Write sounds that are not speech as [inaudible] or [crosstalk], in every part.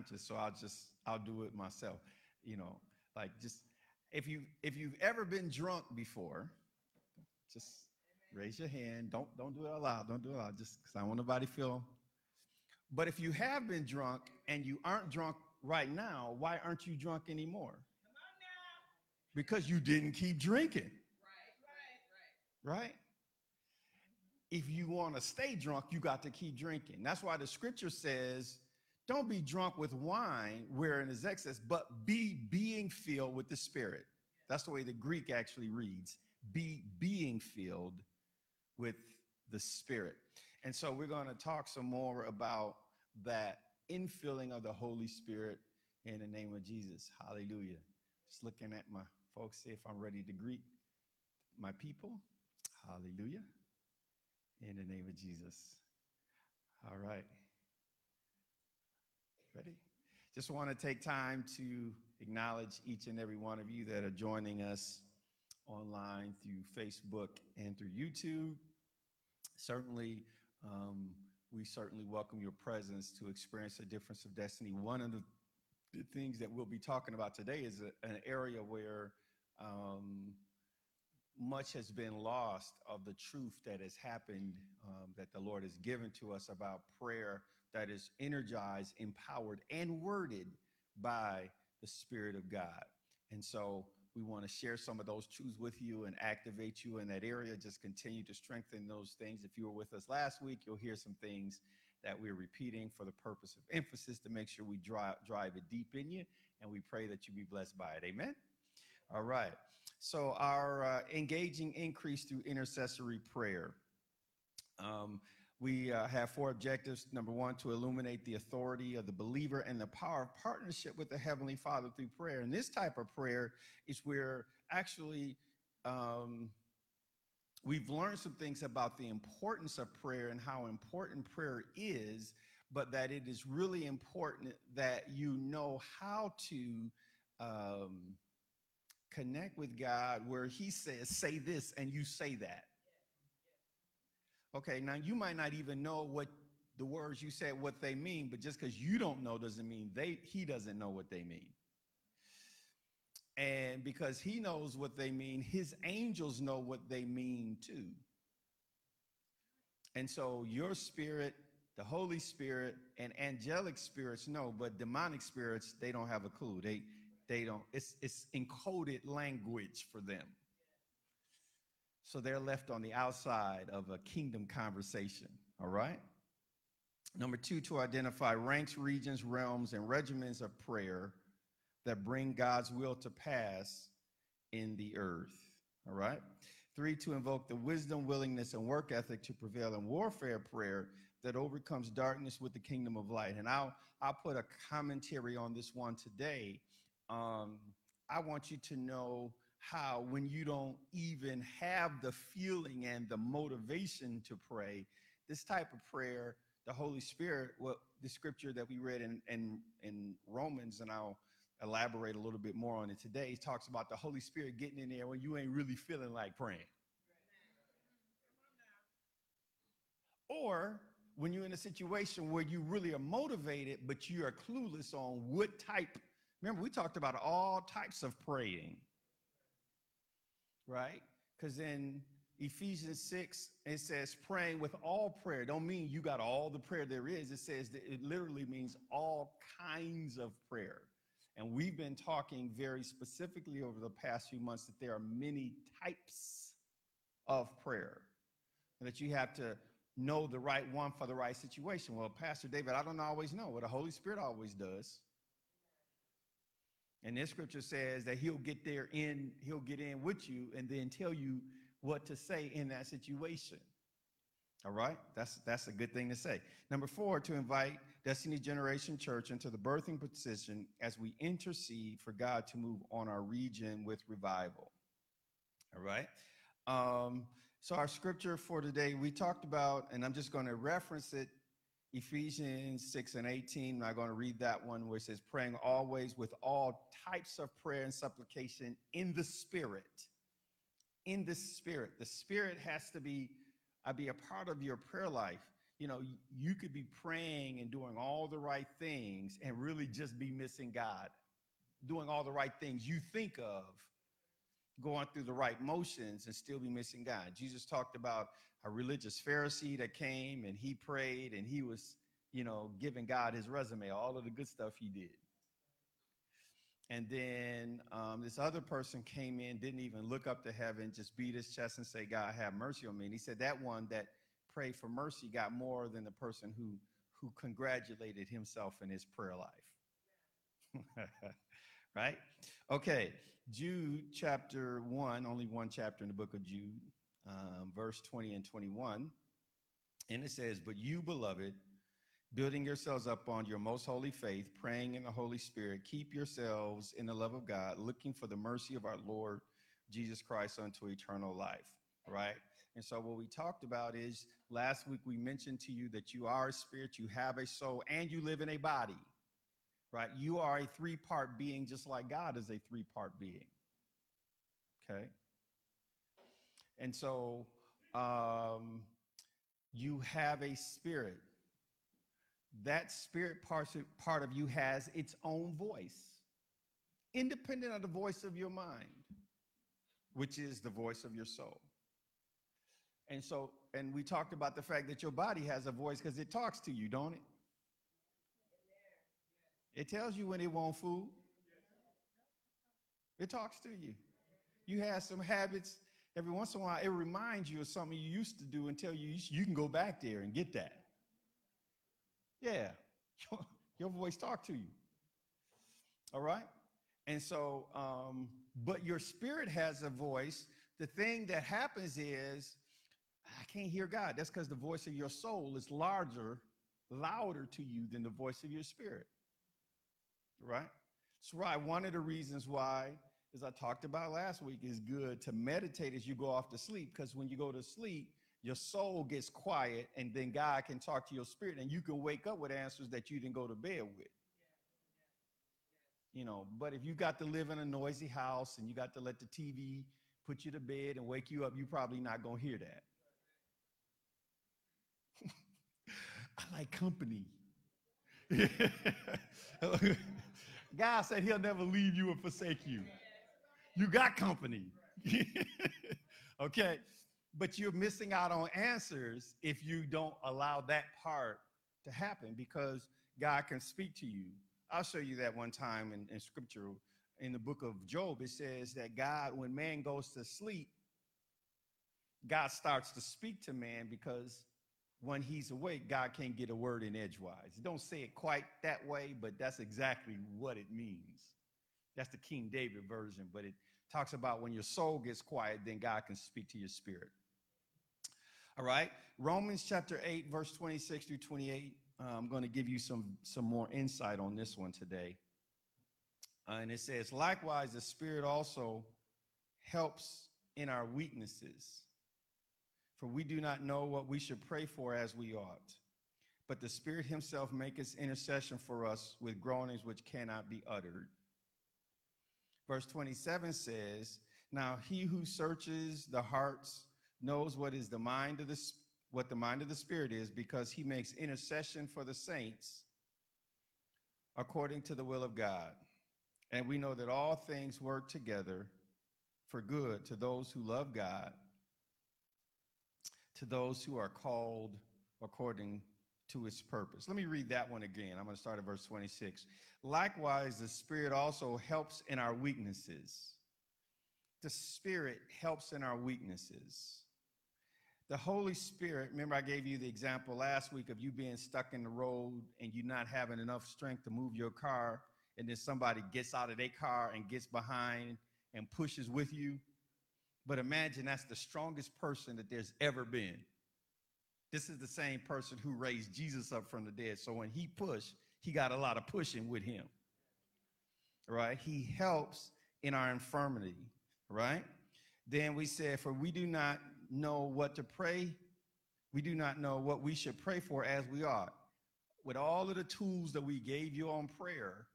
conscious, so I'll just I'll do it myself. You know, like just if you if you've ever been drunk before, just raise your hand. Don't don't do it out loud. Don't do it out loud. Just because I don't want nobody feel. But if you have been drunk and you aren't drunk right now, why aren't you drunk anymore? Because you didn't keep drinking. Right, right, right. Right? If you want to stay drunk, you got to keep drinking. That's why the scripture says, don't be drunk with wine wherein is excess, but be being filled with the Spirit. That's the way the Greek actually reads. Be being filled with the Spirit. And so we're going to talk some more about that infilling of the Holy Spirit in the name of Jesus. Hallelujah. Just looking at my folks, see if I'm ready to greet my people. Hallelujah. In the name of Jesus. All right. Ready? Just want to take time to acknowledge each and every one of you that are joining us online through Facebook and through YouTube. Certainly, um, we certainly welcome your presence to experience a difference of destiny. One of the, the things that we'll be talking about today is a, an area where um, much has been lost of the truth that has happened, um, that the Lord has given to us about prayer that is energized, empowered, and worded by the Spirit of God. And so we want to share some of those truths with you and activate you in that area. Just continue to strengthen those things. If you were with us last week, you'll hear some things that we're repeating for the purpose of emphasis to make sure we drive, drive it deep in you. And we pray that you be blessed by it. Amen. All right. So, our uh, engaging increase through intercessory prayer. Um, we uh, have four objectives. Number one, to illuminate the authority of the believer and the power of partnership with the Heavenly Father through prayer. And this type of prayer is where actually um, we've learned some things about the importance of prayer and how important prayer is, but that it is really important that you know how to. Um, connect with God where He says, say this, and you say that. Okay, now you might not even know what the words you said what they mean, but just because you don't know doesn't mean they he doesn't know what they mean. And because he knows what they mean, his angels know what they mean too. And so your spirit, the Holy Spirit, and angelic spirits know, but demonic spirits, they don't have a clue. They they don't, it's it's encoded language for them. So they're left on the outside of a kingdom conversation, all right? Number two, to identify ranks, regions, realms, and regiments of prayer that bring God's will to pass in the earth, all right? Three, to invoke the wisdom, willingness, and work ethic to prevail in warfare prayer that overcomes darkness with the kingdom of light. And I'll, I'll put a commentary on this one today. Um, I want you to know how when you don't even have the feeling and the motivation to pray, this type of prayer, the Holy Spirit, what the scripture that we read in, in, in Romans, and I'll elaborate a little bit more on it today, talks about the Holy Spirit getting in there when you ain't really feeling like praying. Or when you're in a situation where you really are motivated, but you are clueless on what type. Remember, we talked about all types of praying right? Because in Ephesians 6, it says praying with all prayer. Don't mean you got all the prayer there is. It says that it literally means all kinds of prayer. And we've been talking very specifically over the past few months that there are many types of prayer and that you have to know the right one for the right situation. Well, Pastor David, I don't always know. Well, the Holy Spirit always does. And this scripture says that he'll get there in, he'll get in with you and then tell you what to say in that situation. All right? That's that's a good thing to say. Number four, to invite Destiny Generation Church into the birthing position as we intercede for God to move on our region with revival. All right. Um, so our scripture for today, we talked about, and I'm just going to reference it Ephesians 6 and 18. I'm not going to read that one where it says, praying always with all types of prayer and supplication in the Spirit. In the Spirit. The Spirit has to be, uh, be a part of your prayer life. you know, you could be praying and doing all the right things and really just be missing God, doing all the right things you think of, going through the right motions and still be missing God. Jesus talked about a religious Pharisee that came and he prayed and he was, you know, giving God his resume, all of the good stuff he did. And then um, this other person came in, didn't even look up to heaven, just beat his chest and say, God, have mercy on me. And he said that one that prayed for mercy got more than the person who, who congratulated himself in his prayer life. [laughs] right? Okay, Jude chapter 1, only one chapter in the book of Jude, um, verse 20 and 21. And it says, But you, beloved, building yourselves up on your most holy faith, praying in the Holy Spirit, keep yourselves in the love of God, looking for the mercy of our Lord Jesus Christ unto eternal life, right? And so, what we talked about is last week we mentioned to you that you are a spirit, you have a soul, and you live in a body, right? You are a three part being, just like God is a three part being, okay? And so, um, you have a spirit that spirit part, of you has its own voice, independent of the voice of your mind, which is the voice of your soul. And so, and we talked about the fact that your body has a voice because it talks to you, don't it? It tells you when it wants food. It talks to you. You have some habits. Every once in a while, it reminds you of something you used to do until you you can go back there and get that. Yeah, your, [laughs] your voice talk to you. All right? And so, um, but your spirit has a voice. The thing that happens is, I can't hear God. That's because the voice of your soul is larger, louder to you than the voice of your spirit. Right? So, right, one of the reasons why, as I talked about last week, is good to meditate as you go off to sleep, because when you go to sleep, your soul gets quiet and then God can talk to your spirit and you can wake up with answers that you didn't go to bed with. You know, but if you got to live in a noisy house and you got to let the TV put you to bed and wake you up, you're probably not going to hear that. [laughs] I like company. [laughs] God said he'll never leave you or forsake you. You got company. [laughs] okay? but you're missing out on answers if you don't allow that part to happen because God can speak to you. I'll show you that one time in, in scripture in the book of Job. It says that God, when man goes to sleep, God starts to speak to man because when he's awake, God can't get a word in edgewise. Don't say it quite that way, but that's exactly what it means. That's the King David version, but it talks about when your soul gets quiet, then God can speak to your spirit. All right. Romans chapter 8, verse 26 through 28. Uh, I'm going to give you some, some more insight on this one today. Uh, and it says, likewise, the Spirit also helps in our weaknesses. For we do not know what we should pray for as we ought. But the Spirit Himself maketh intercession for us with groanings which cannot be uttered. Verse 27 says, Now he who searches the hearts knows what is the mind of the what the mind of the spirit is because he makes intercession for the saints according to the will of God. And we know that all things work together for good to those who love God, to those who are called according to his purpose. Let me read that one again. I'm going to start at verse 26. Likewise, the Spirit also helps in our weaknesses. The Spirit helps in our weaknesses. The Holy Spirit, remember I gave you the example last week of you being stuck in the road and you not having enough strength to move your car, and then somebody gets out of their car and gets behind and pushes with you. But imagine that's the strongest person that there's ever been. This is the same person who raised Jesus up from the dead. So when he pushed, he got a lot of pushing with him. Right? He helps in our infirmity, right? Then we said, For we do not know what to pray. We do not know what we should pray for as we ought. With all of the tools that we gave you on prayer,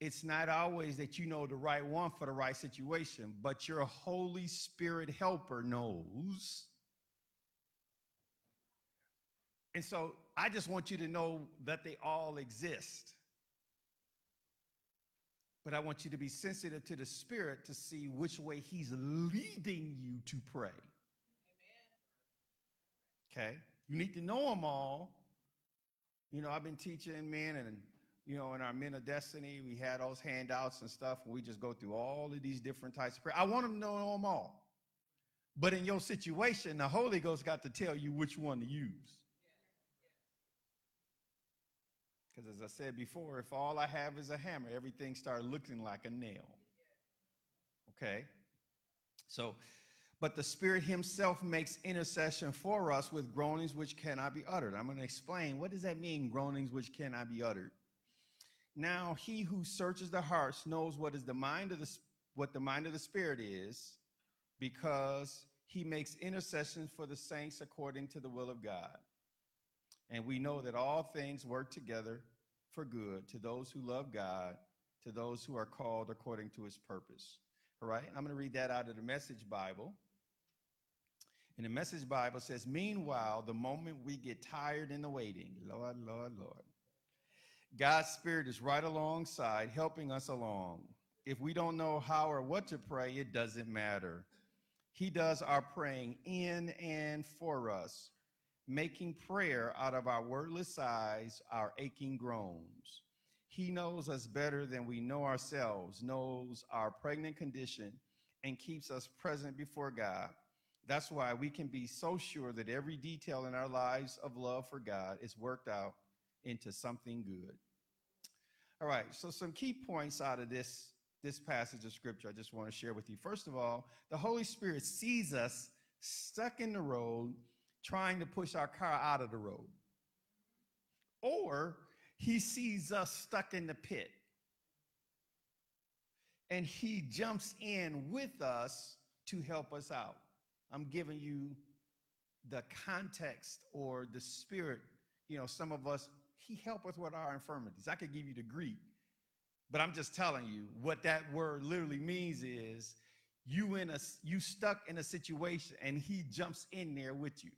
it's not always that you know the right one for the right situation, but your Holy Spirit helper knows And so I just want you to know that they all exist. But I want you to be sensitive to the Spirit to see which way He's leading you to pray. Okay? You need to know them all. You know, I've been teaching men, and, you know, in our Men of Destiny, we had those handouts and stuff, and we just go through all of these different types of prayer. I want them to know them all. But in your situation, the Holy Ghost got to tell you which one to use. Because as I said before, if all I have is a hammer, everything starts looking like a nail. Okay? So, but the Spirit Himself makes intercession for us with groanings which cannot be uttered. I'm going to explain what does that mean, groanings which cannot be uttered. Now, He who searches the hearts knows what is the mind of the what the mind of the Spirit is, because He makes intercession for the saints according to the will of God. And we know that all things work together for good to those who love God, to those who are called according to his purpose. All right, I'm going to read that out of the Message Bible. And the Message Bible says, Meanwhile, the moment we get tired in the waiting, Lord, Lord, Lord, God's Spirit is right alongside, helping us along. If we don't know how or what to pray, it doesn't matter. He does our praying in and for us making prayer out of our wordless sighs, our aching groans. He knows us better than we know ourselves, knows our pregnant condition, and keeps us present before God. That's why we can be so sure that every detail in our lives of love for God is worked out into something good. All right, so some key points out of this, this passage of scripture I just want to share with you. First of all, the Holy Spirit sees us stuck in the road trying to push our car out of the road. Or he sees us stuck in the pit and he jumps in with us to help us out. I'm giving you the context or the spirit. You know, some of us, he help us with our infirmities. I could give you the Greek, but I'm just telling you what that word literally means is you in a you stuck in a situation and he jumps in there with you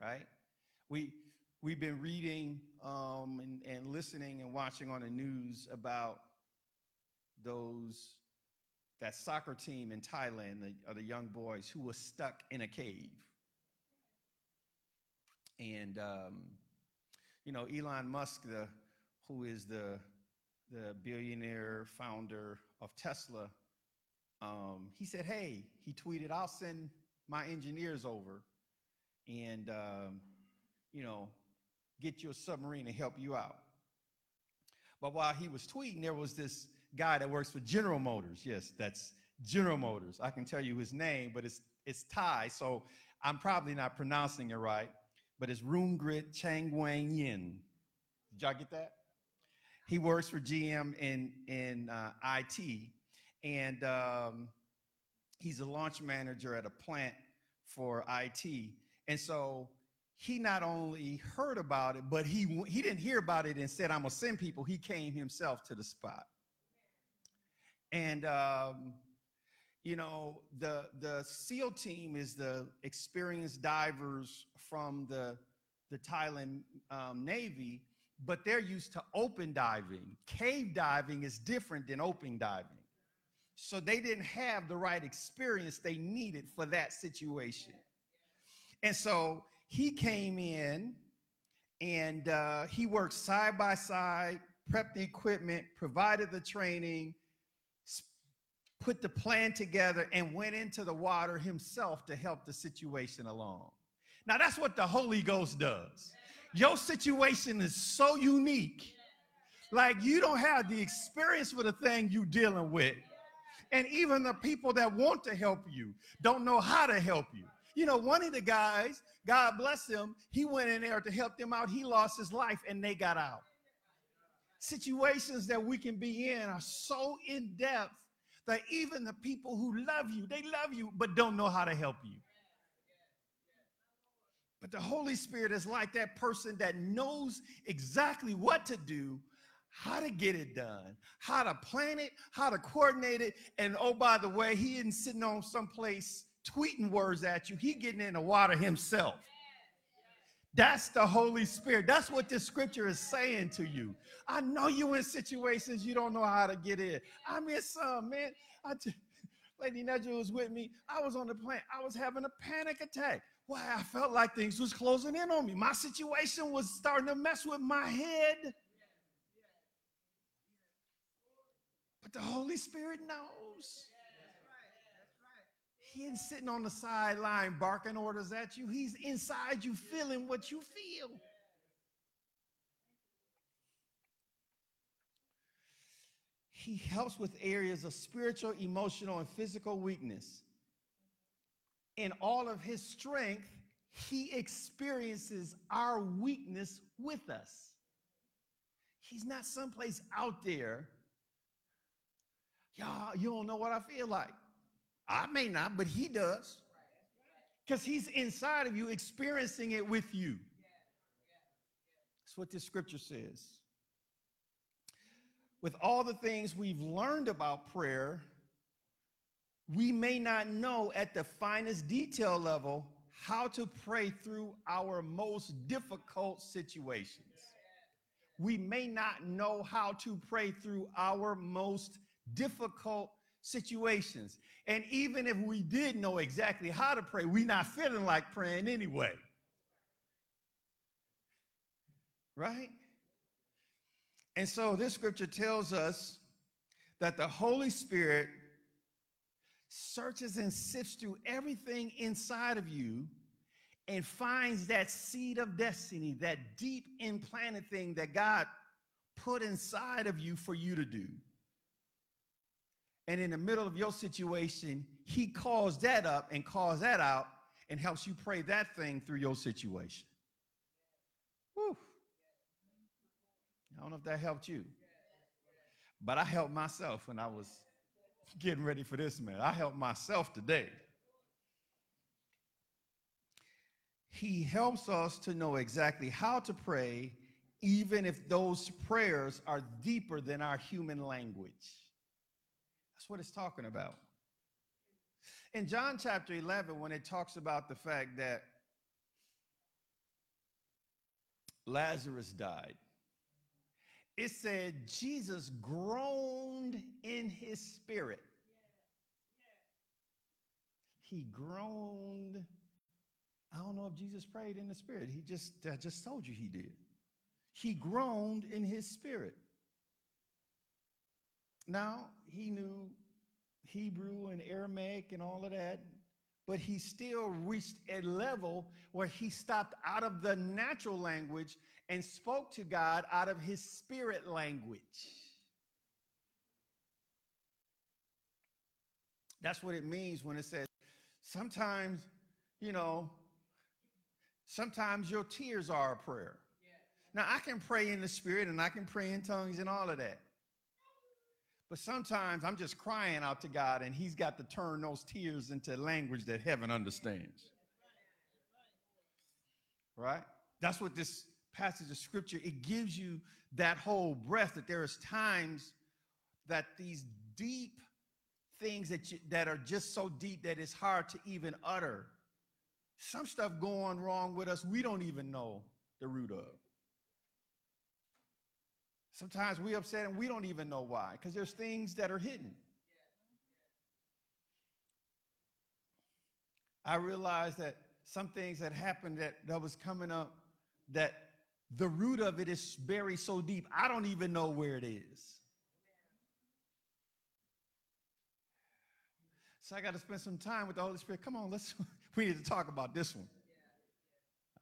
right? We, we've been reading um, and, and listening and watching on the news about those, that soccer team in Thailand, the, the young boys who were stuck in a cave. And, um, you know, Elon Musk, the, who is the, the billionaire founder of Tesla, um, he said, hey, he tweeted, I'll send my engineers over and, um, you know, get you a submarine to help you out. But while he was tweeting, there was this guy that works for General Motors. Yes, that's General Motors. I can tell you his name, but it's it's Thai, so I'm probably not pronouncing it right. But it's Roongrit Chang Wang Yin. Did y'all get that? He works for GM in in uh, IT, and um, he's a launch manager at a plant for IT. And so he not only heard about it, but he, he didn't hear about it and said, I'm going to send people. He came himself to the spot. And, um, you know, the, the SEAL team is the experienced divers from the, the Thailand um, Navy, but they're used to open diving. Cave diving is different than open diving. So they didn't have the right experience they needed for that situation. And so he came in and uh, he worked side by side, prepped the equipment, provided the training, put the plan together, and went into the water himself to help the situation along. Now, that's what the Holy Ghost does. Your situation is so unique. Like you don't have the experience for the thing you're dealing with. And even the people that want to help you don't know how to help you. You know, one of the guys, God bless him, he went in there to help them out. He lost his life and they got out. Situations that we can be in are so in depth that even the people who love you, they love you, but don't know how to help you. But the Holy Spirit is like that person that knows exactly what to do, how to get it done, how to plan it, how to coordinate it. And oh, by the way, he isn't sitting on someplace tweeting words at you. He getting in the water himself. That's the Holy Spirit. That's what this scripture is saying to you. I know you in situations you don't know how to get in. I'm in some, man. I t- [laughs] Lady Nedra was with me. I was on the plane. I was having a panic attack. Why? I felt like things was closing in on me. My situation was starting to mess with my head. But the Holy Spirit knows. He sitting on the sideline barking orders at you. He's inside you feeling what you feel. He helps with areas of spiritual, emotional, and physical weakness. In all of his strength, he experiences our weakness with us. He's not someplace out there. Y'all, you don't know what I feel like. I may not, but he does. Because he's inside of you, experiencing it with you. That's what this scripture says. With all the things we've learned about prayer, we may not know at the finest detail level how to pray through our most difficult situations. We may not know how to pray through our most difficult situations. And even if we did know exactly how to pray, we're not feeling like praying anyway. Right? And so this scripture tells us that the Holy Spirit searches and sifts through everything inside of you and finds that seed of destiny, that deep implanted thing that God put inside of you for you to do. And in the middle of your situation, he calls that up and calls that out and helps you pray that thing through your situation. Whew. I don't know if that helped you, but I helped myself when I was getting ready for this man. I helped myself today. He helps us to know exactly how to pray, even if those prayers are deeper than our human language. That's what it's talking about. In John chapter 11, when it talks about the fact that Lazarus died, it said Jesus groaned in his spirit. He groaned. I don't know if Jesus prayed in the spirit. He just, I just told you he did. He groaned in his spirit. Now, he knew Hebrew and Aramaic and all of that, but he still reached a level where he stopped out of the natural language and spoke to God out of his spirit language. That's what it means when it says sometimes, you know, sometimes your tears are a prayer. Now, I can pray in the spirit and I can pray in tongues and all of that. But sometimes I'm just crying out to God and He's got to turn those tears into language that heaven understands. Right? That's what this passage of scripture it gives you that whole breath that there is times that these deep things that you, that are just so deep that it's hard to even utter some stuff going wrong with us we don't even know the root of Sometimes we upset and we don't even know why because there's things that are hidden. I realized that some things that happened that, that was coming up that the root of it is buried so deep, I don't even know where it is. So I got to spend some time with the Holy Spirit. Come on, let's [laughs] we need to talk about this one.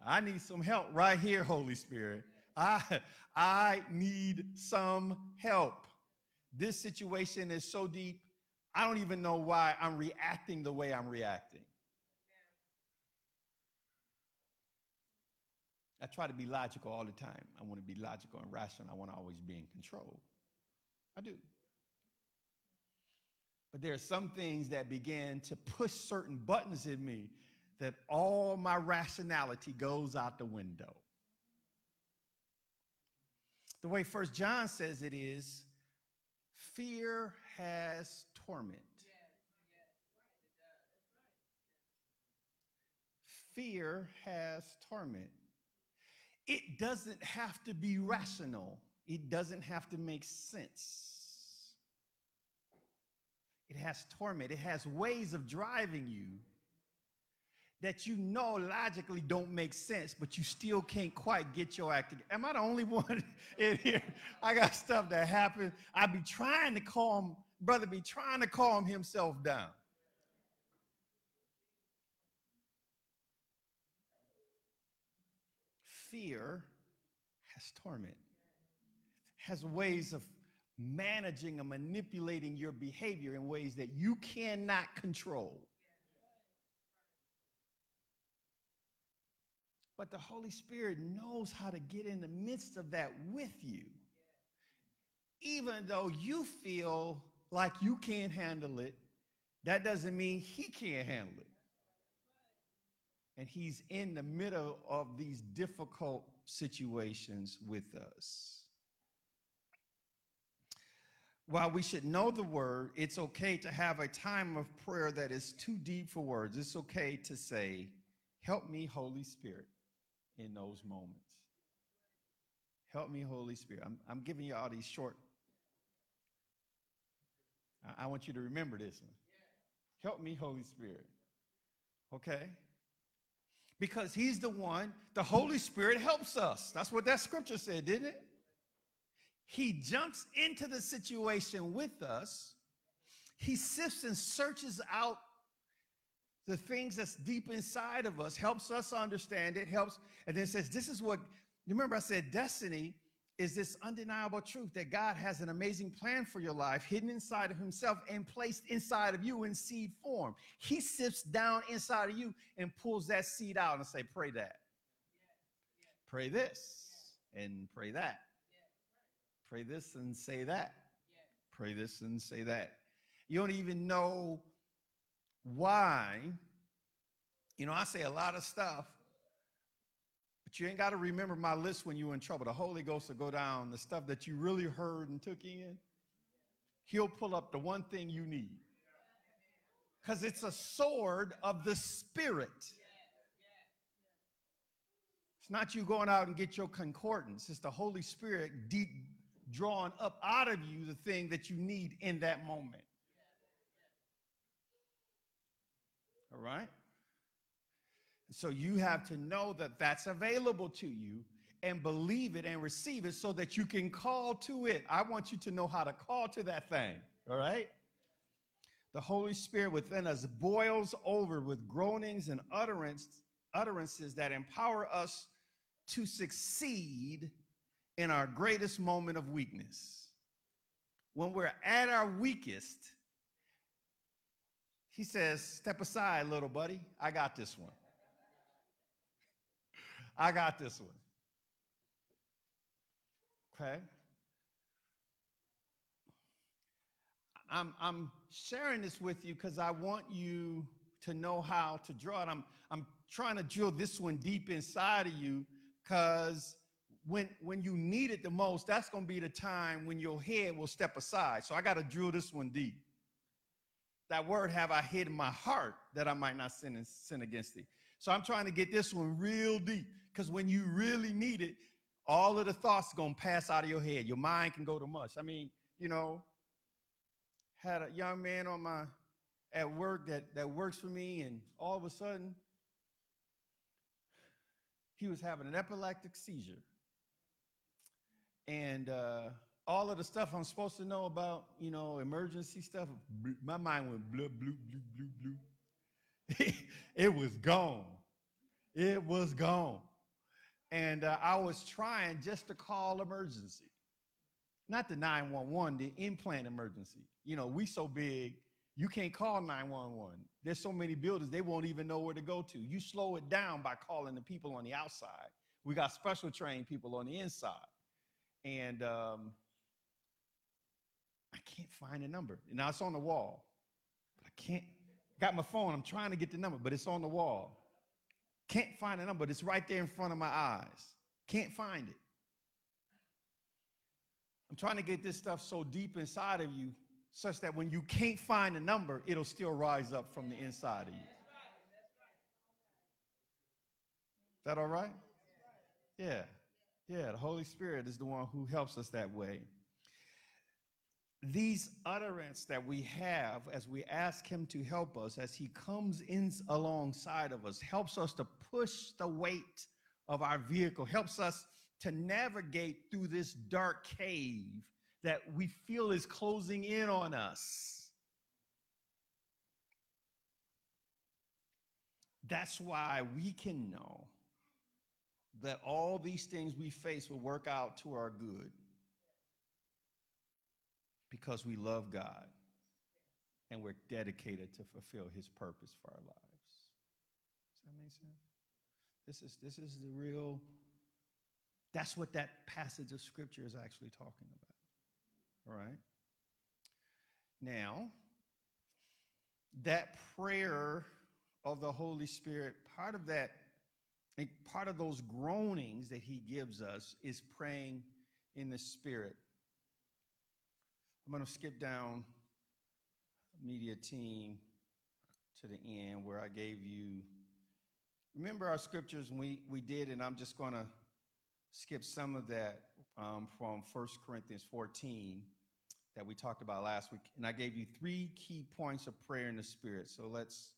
I need some help right here, Holy Spirit. I, I need some help. This situation is so deep, I don't even know why I'm reacting the way I'm reacting. I try to be logical all the time. I want to be logical and rational. I want to always be in control. I do. But there are some things that begin to push certain buttons in me that all my rationality goes out the window the way First John says it is, fear has torment. Fear has torment. it doesn't have to be rational, it doesn't have to make sense. It has torment, it has ways of driving you that you know logically don't make sense, but you still can't quite get your act together. Am I the only [laughs] one in here? I got stuff that happened. I be trying to calm, brother, be trying to calm himself down. Fear has torment, has ways of managing and manipulating your behavior in ways that you cannot control. But the Holy Spirit knows how to get in the midst of that with you. Even though you feel like you can't handle it, that doesn't mean he can't handle it. And he's in the middle of these difficult situations with us. While we should know the word, it's okay to have a time of prayer that is too deep for words. It's okay to say, Help me, Holy Spirit, in those moments. Help me, Holy Spirit. I'm, I'm giving you all these short. I, I want you to remember this one. Help me, Holy Spirit. Okay? Because He's the one, the Holy Spirit helps us. That's what that scripture said, didn't it? He jumps into the situation with us. He sifts and searches out the things that's deep inside of us, helps us understand it, helps, and then says, This is what, remember, I said destiny is this undeniable truth that God has an amazing plan for your life hidden inside of Himself and placed inside of you in seed form. He sifts down inside of you and pulls that seed out and say, Pray that. Pray this and pray that. Pray this and say that. Pray this and say that. You don't even know why. You know, I say a lot of stuff, but you ain't got to remember my list when you're in trouble. The Holy Ghost will go down the stuff that you really heard and took in. He'll pull up the one thing you need. Because it's a sword of the Spirit. It's not you going out and get your concordance. It's the Holy Spirit deep drawing up out of you the thing that you need in that moment. All right? So you have to know that that's available to you and believe it and receive it so that you can call to it. I want you to know how to call to that thing. All right? The Holy Spirit within us boils over with groanings and utterance, utterances that empower us to succeed in our greatest moment of weakness. When we're at our weakest, he says, Step aside, little buddy. I got this one. I got this one. Okay? I'm, I'm sharing this with you because I want you to know how to draw it. I'm, I'm trying to drill this one deep inside of you because when when you need it the most, that's going to be the time when your head will step aside. So I got to drill this one deep. That word have I hid in my heart that I might not sin and sin against thee. So I'm trying to get this one real deep because when you really need it, all of the thoughts to pass out of your head. Your mind can go to mush. I mean, you know, had a young man on my at work that that works for me, and all of a sudden he was having an epileptic seizure and uh, all of the stuff I'm supposed to know about, you know, emergency stuff, my mind went blue, blue, blue, blue, blue. [laughs] it was gone. It was gone. And uh, I was trying just to call emergency. Not the 911, the implant emergency. You know, we so big, you can't call 911. There's so many buildings, they won't even know where to go to. You slow it down by calling the people on the outside. We got special trained people on the inside and um, I can't find a number. Now it's on the wall, but I can't. Got my phone. I'm trying to get the number, but it's on the wall. Can't find a number. It's right there in front of my eyes. Can't find it. I'm trying to get this stuff so deep inside of you, such that when you can't find a number, it'll still rise up from the inside of you. Is that all right? Yeah. Yeah, the Holy Spirit is the one who helps us that way. These utterance that we have as we ask him to help us, as he comes in alongside of us, helps us to push the weight of our vehicle, helps us to navigate through this dark cave that we feel is closing in on us. That's why we can know that all these things we face will work out to our good because we love God and we're dedicated to fulfill his purpose for our lives. Does that make sense? This is this is the real that's what that passage of scripture is actually talking about. All right? Now, that prayer of the Holy Spirit, part of that part of those groanings that he gives us is praying in the Spirit. I'm going to skip down media team to the end where I gave you. Remember our scriptures we, we did, and I'm just going to skip some of that um, from 1 Corinthians 14 that we talked about last week. And I gave you three key points of prayer in the Spirit. So let's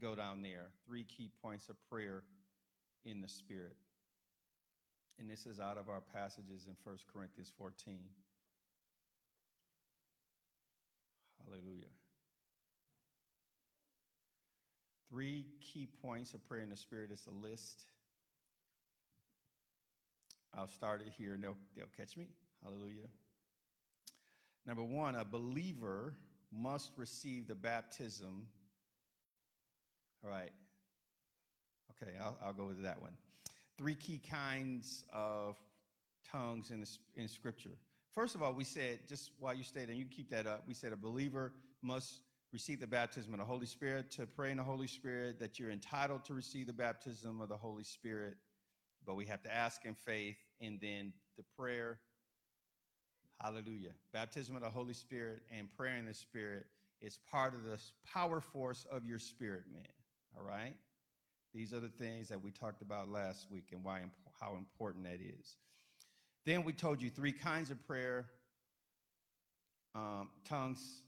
go down there. Three key points of prayer in the Spirit. And this is out of our passages in 1 Corinthians 14. Hallelujah. Three key points of prayer in the Spirit. It's a list. I'll start it here and they'll, they'll catch me. Hallelujah. Number one, a believer must receive the baptism. All right. Okay, I'll, I'll go with that one. Three key kinds of tongues in, the, in Scripture. First of all, we said, just while you stayed, and you keep that up, we said a believer must receive the baptism of the Holy Spirit to pray in the Holy Spirit, that you're entitled to receive the baptism of the Holy Spirit, but we have to ask in faith, and then the prayer. Hallelujah. Baptism of the Holy Spirit and prayer in the Spirit is part of the power force of your spirit, man. All right? These are the things that we talked about last week and why how important that is. Then we told you three kinds of prayer, um, tongues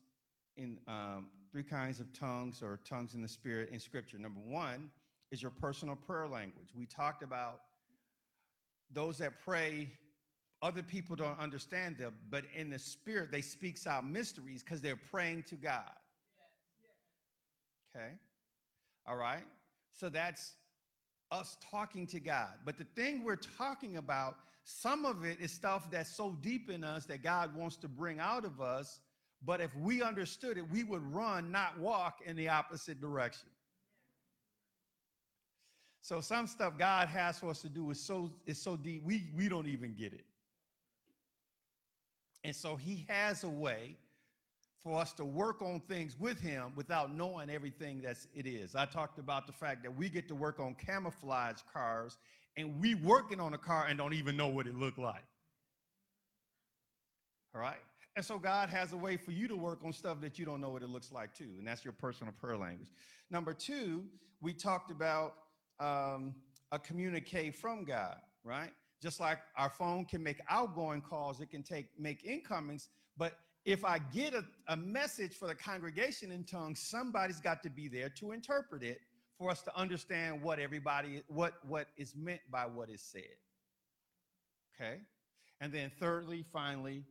in um, three kinds of tongues or tongues in the spirit in Scripture. Number one is your personal prayer language. We talked about those that pray. Other people don't understand them, but in the spirit, they speaks out mysteries because they're praying to God. Okay. All right. So that's us talking to God. But the thing we're talking about, some of it is stuff that's so deep in us that God wants to bring out of us. But if we understood it, we would run, not walk in the opposite direction. So some stuff God has for us to do is so is so deep we we don't even get it. And so he has a way for us to work on things with him without knowing everything that it is. I talked about the fact that we get to work on camouflage cars and we working on a car and don't even know what it looked like. All right? And so God has a way for you to work on stuff that you don't know what it looks like too, and that's your personal prayer language. Number two, we talked about um, a communique from God, right? Just like our phone can make outgoing calls, it can take make incomings, but if I get a, a message for the congregation in tongues, somebody's got to be there to interpret it for us to understand what everybody, what, what is meant by what is said. Okay? And then thirdly, finally,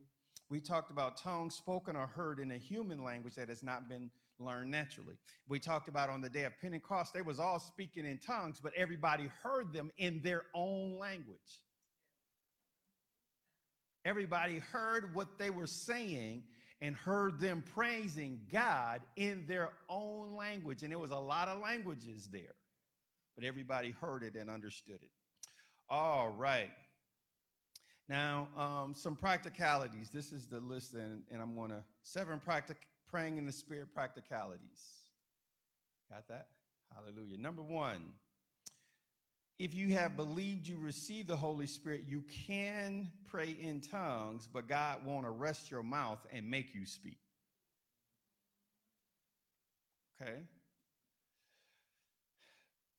we talked about tongues spoken or heard in a human language that has not been learned naturally. We talked about on the day of Pentecost, they was all speaking in tongues, but everybody heard them in their own language. Everybody heard what they were saying and heard them praising God in their own language. And there was a lot of languages there, but everybody heard it and understood it. All right. Now, um, some practicalities. This is the list, and, and I'm going to seven practic praying in the spirit practicalities. Got that? Hallelujah. Number one, if you have believed you received the Holy Spirit, you can pray in tongues, but God won't arrest your mouth and make you speak. Okay?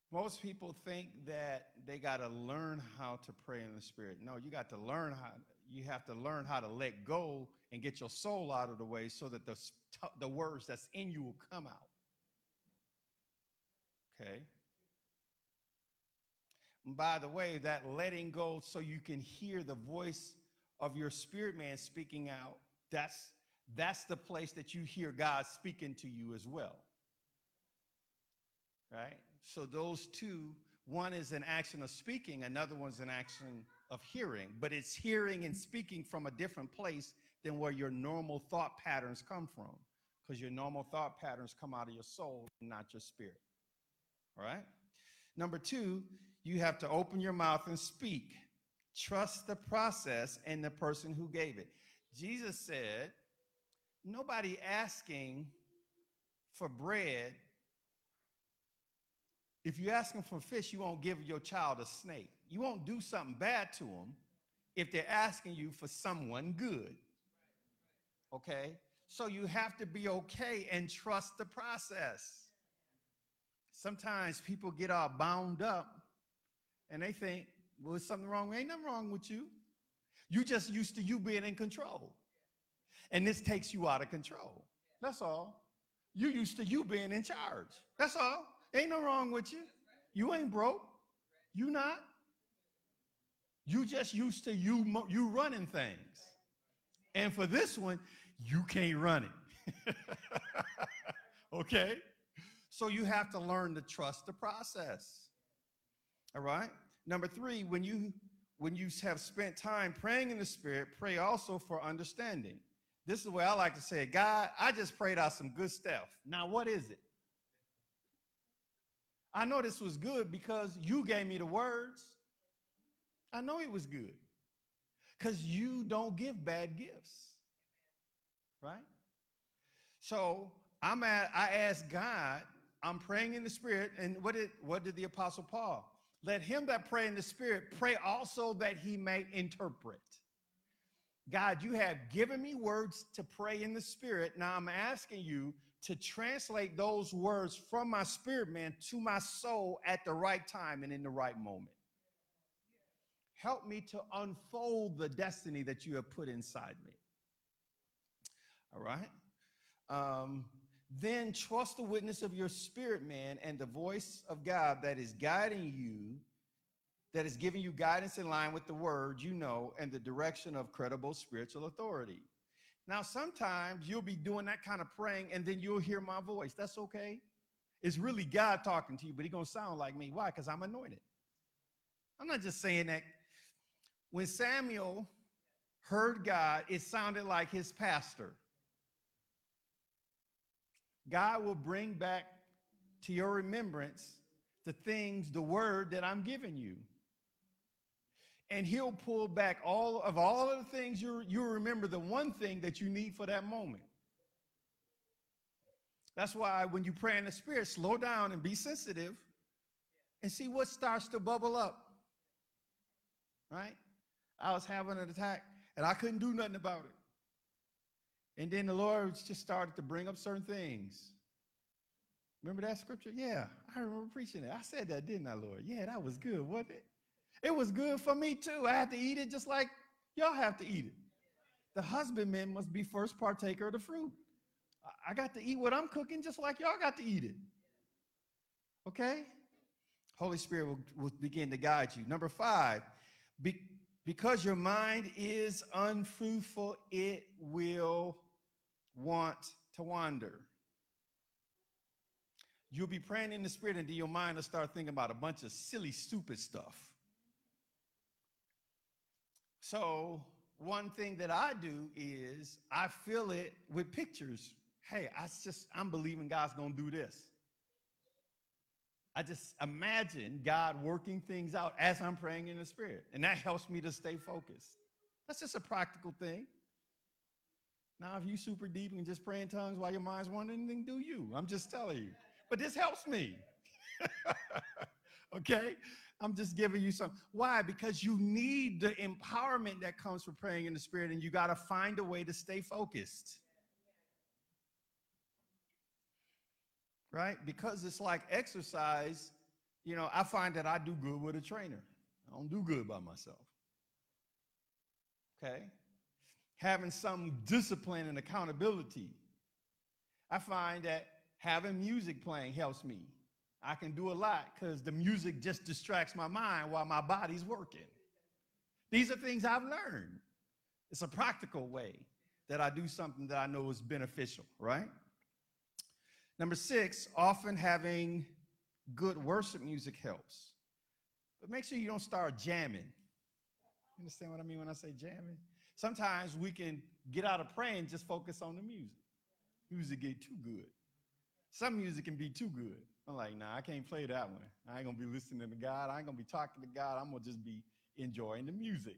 Most people think that they got to learn how to pray in the spirit. No, you got to learn how you have to learn how to let go and get your soul out of the way so that the, the words that's in you will come out. Okay? By the way, that letting go so you can hear the voice of your spirit man speaking out, that's that's the place that you hear God speaking to you as well. Right? So those two, one is an action of speaking, another one's an action of hearing, but it's hearing and speaking from a different place than where your normal thought patterns come from. Because your normal thought patterns come out of your soul, not your spirit. All right? Number two, you have to open your mouth and speak. Trust the process and the person who gave it. Jesus said, Nobody asking for bread. If you ask them for fish, you won't give your child a snake. You won't do something bad to them if they're asking you for someone good. Okay? So you have to be okay and trust the process. Sometimes people get all bound up and they think, well, there's something wrong. Ain't nothing wrong with you. You just used to you being in control. And this takes you out of control. That's all. You used to you being in charge. That's all. Ain't no wrong with you. You ain't broke. You not. You just used to you you running things. And for this one, you can't run it. [laughs] okay? So you have to learn to trust the process. All right? Number 3, when you when you have spent time praying in the spirit, pray also for understanding. This is the way I like to say it. God, I just prayed out some good stuff. Now, what is it? I know this was good because you gave me the words. I know it was good because you don't give bad gifts, right? So I'm at, I asked God, I'm praying in the spirit, and what did what did the apostle Paul? Let him that pray in the spirit pray also that he may interpret. God, you have given me words to pray in the spirit. Now I'm asking you to translate those words from my spirit man to my soul at the right time and in the right moment. Help me to unfold the destiny that you have put inside me. All right? Um, then trust the witness of your spirit man and the voice of God that is guiding you that is giving you guidance in line with the word you know and the direction of credible spiritual authority. Now, sometimes you'll be doing that kind of praying and then you'll hear my voice. That's okay. It's really God talking to you, but He's going to sound like me. Why? Because I'm anointed. I'm not just saying that. When Samuel heard God, it sounded like his pastor. God will bring back to your remembrance the things, the word that I'm giving you and he'll pull back all of all of the things you you remember the one thing that you need for that moment. That's why when you pray in the spirit, slow down and be sensitive and see what starts to bubble up. Right? I was having an attack and I couldn't do nothing about it. And then the Lord just started to bring up certain things. Remember that scripture? Yeah, I remember preaching it. I said that, didn't I, Lord? Yeah, that was good, wasn't it? It was good for me too. I had to eat it just like y'all have to eat it. The husbandman must be first partaker of the fruit. I got to eat what I'm cooking just like y'all got to eat it. Okay? Holy Spirit will, will begin to guide you. Number five, be, because your mind is unfruitful, it will want to wander. You'll be praying in the spirit, and then your mind will start thinking about a bunch of silly, stupid stuff. So one thing that I do is I fill it with pictures. Hey, I just I'm believing God's gonna do this. I just imagine God working things out as I'm praying in the spirit. And that helps me to stay focused. That's just a practical thing. Now, if you super deep and just pray in tongues while your mind's wandering, then do you. I'm just telling you. But this helps me. [laughs] okay? I'm just giving you some. Why? Because you need the empowerment that comes from praying in the Spirit, and you got to find a way to stay focused. Right? Because it's like exercise, you know, I find that I do good with a trainer. I don't do good by myself. Okay? Having some discipline and accountability. I find that having music playing helps me. I can do a lot because the music just distracts my mind while my body's working. These are things I've learned. It's a practical way that I do something that I know is beneficial, right? Number six, often having good worship music helps. But make sure you don't start jamming. Understand what I mean when I say jamming? Sometimes we can get out of praying, just focus on the music. Music get too good. Some music can be too good. I'm like, nah, I can't play that one. I ain't gonna be listening to God. I ain't gonna be talking to God. I'm gonna just be enjoying the music.